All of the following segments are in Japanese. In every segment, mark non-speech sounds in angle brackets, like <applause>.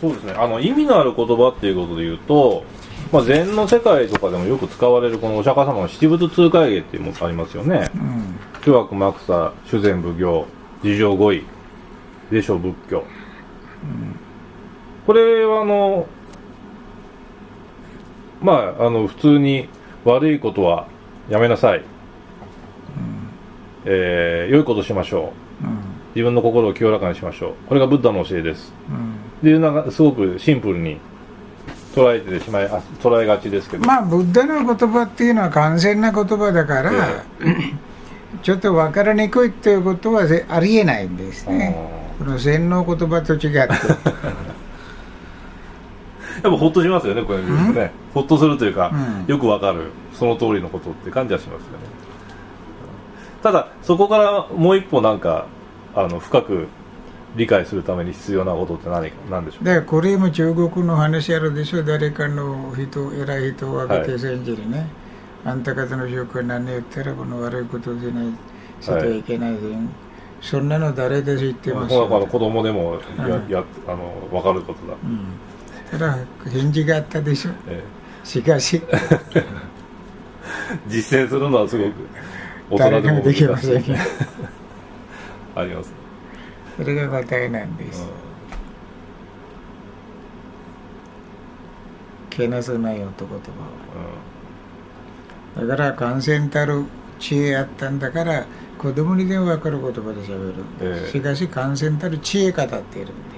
そうですね。あの意味のある言葉っていうことで言うと、まあ、禅の世界とかでもよく使われるこのお釈迦様の七仏通会芸っていうものがありますよね。うん。諸悪幕差修善奉行事情語彙霊障仏教、これはあのまああの普通に悪いことはやめなさい、えー良いことしましょう。うん。自分の心を清らかにしましょう。これがブッダの教えです。うんっていうのがすごくシンプルに捉えてしまいあ捉えがちですけど、まあブッダの言葉っていうのは完全な言葉だから、<coughs> ちょっと分からにくいっていうことはぜありえないんですね。この禅の言葉と違って。<laughs> やっぱほっとしますよねこれね。ほっとするというか、うん。よくわかるその通りのことって感じはしますよね。ただそこからもう一歩なんかあの深く理解するために必要なことって何か何でしょう？でこれも中国の話あるでしょ誰かの人偉い。人を挙げて戦時にね、あんた方の職は何言ったらこの悪いことでないしてはいけない。で、そんなの誰で知ってますほらあの子供でもや、うんやあの分かることだ、うん。それは返事があったでしょ。えしかし。え <laughs> 実践するのはすごく大誰にもできません。よ <laughs> あります、それが答えなんです、けなさない男とは。だから感染たる知恵あったんだから子供にでも分かる言葉でしゃべる、ええ。しかし感染たる知恵語っているんで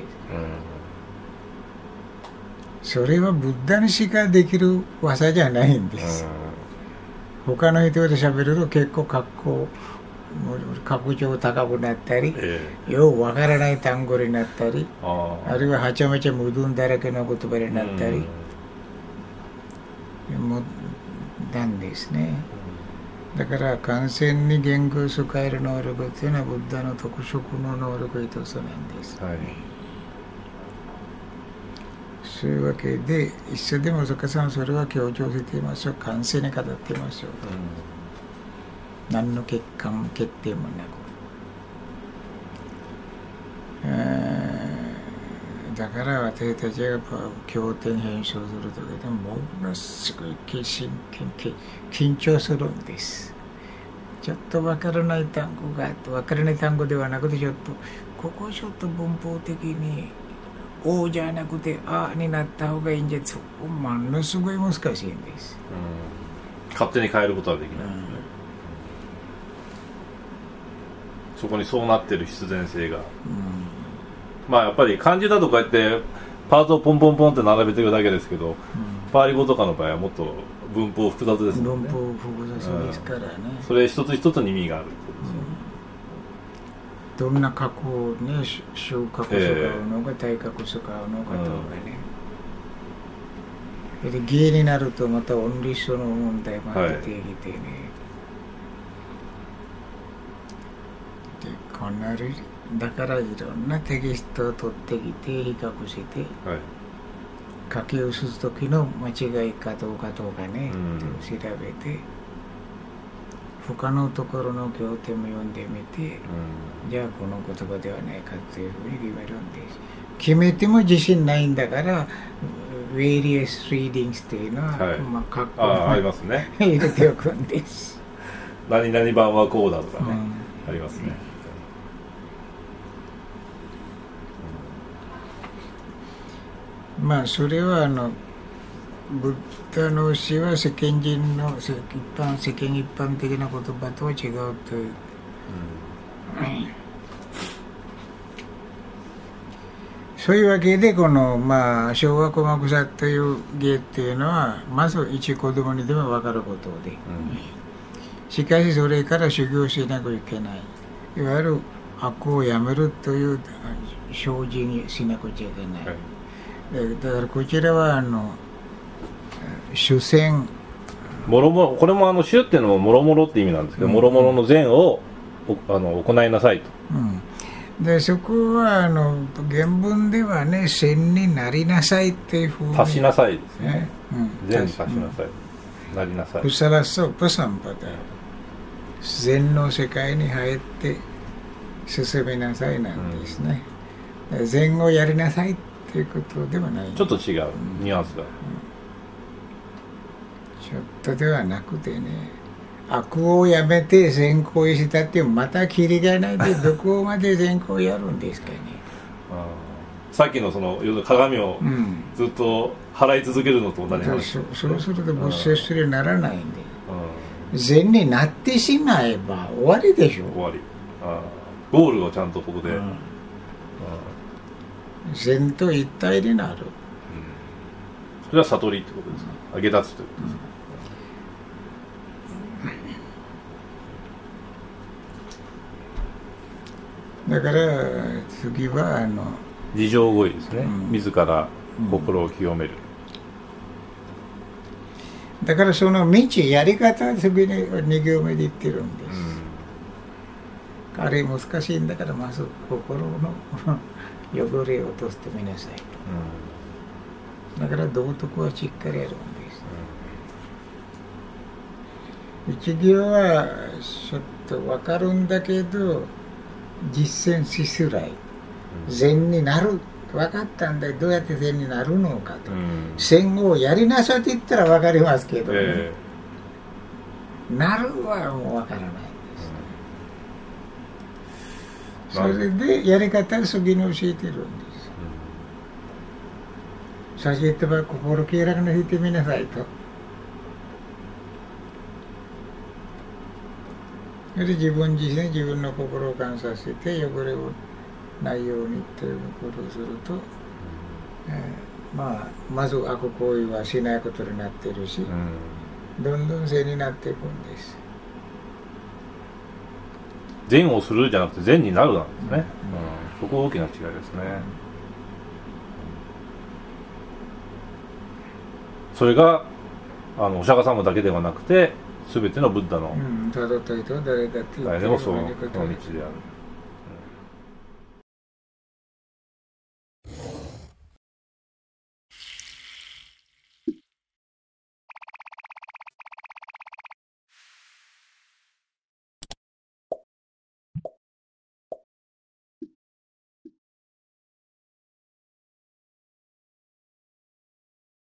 す。それはブッダにしかできる技じゃないんです、他の人でしゃべると結構格好格調高くなったりえようわからない単語になったりえああるいははちゃめちゃ無頓だらけの言葉になったり、もうなんですねだから感染に言語を使える能力っていうのはブッダの特色の能力一つなんですはいそういうわけで一緒でも坂さんそれは強調していましょう感染に語っていましょう何の欠陥欠点もなく、えーだから私たちが経典編集する時でものすごい緊張するんです。ちょっとわからない単語があってわからない単語ではなくてちょっとここちょっと文法的に「お」じゃなくて「あ」になった方がいいんじゃそこものすごい難しいんです、うん。勝手に変えることはできない、そこにそうなってる必然性が。うんまあやっぱり漢字だとか言ってパーツをポンポンポンって並べてるだけですけどパーリ語とかの場合はもっと文法複雑ですね。論法複雑ですからね、それ一つ一つに意味があるどんな加工をねし収穫使うのか体格使うのかとかね、それで芸になるとまた音律書の問題も出てきてね、でこんなりだからいろんなテキストを取ってきて比較してはい。書き写す時の間違いかどうかとかね、うん。調べて他のところの経典も読んでみて、じゃあこの言葉ではないかというふうに決めるんです。決めても自信ないんだから「various readings」というのは、はい。まあ、括あああり弧ますね。<laughs> 入れておくんです、<laughs> 何々版はこうだとかね、うん。ありますね、まあそれはあのブッダの教えは世間人の世一般世間一般的な言葉とは違うという。そういうわけでこのまあ小学校草という芸っていうのはまず一子供にでも分かることで。しかしそれから修行しなきゃいけない。いわゆる悪をやめるという精進にしなくちゃいけない、はい。でだからこちらはあの主戦。もろもろこれもあの「主」っていうのも「もろもろ」って意味なんですけど、うん。もろもろの善をおあの行いなさいと。うん、でそこはあの原文ではね善になりなさいっていうふうに。足しなさいですね。ね、うん、善に足しなさい、なりなさい。クサラサウパサンパダ禅の世界に入って進めなさいなんですね、禅をやりなさいってっていうことではないちょっと違う。ニュアンスが、ちょっとではなくてね悪をやめて善行したってまたキリがないでどこまで善行やるんですかね。<laughs> うんさっきのその要するに鏡をうん。ずっと払い続けるのと同じ話、そうそうすると仏説するならないんで。うん。善になってしまえば終わりでしょ終わりゴールをちゃんとここで、ううんん善と一体になる。それは悟りってことですねあ下脱ということですね、だから次はあの自浄語彙ですね、うん。自ら心を清める、だからその道やり方は次に2行目で言ってるんです、あれ難しいんだからまず心の <laughs> 汚れを落としてみなさいだから道徳はしっかりやるんです一行はちょっと分かるんだけど実践しづらい。善になる。分かったんだ。よどうやって善になるのかと、うん。戦後をやりなさいって言ったら分かりますけど、ね。えなるはもう分からないんです、なるそれでやり方を次に教えてるんです。最初言ってば心気楽に弾いてみなさいと。それで自分自身自分の心を観察して汚れをないようにということをすると、えーまあまず悪行為はしないことになってるし、うん。どんどん善になっていくんです善をするじゃなくて善になるなんですね、うん。そこ大きな違いですね、それがあのお釈迦様だけではなくて全てのブッダの。誰でもそうの道である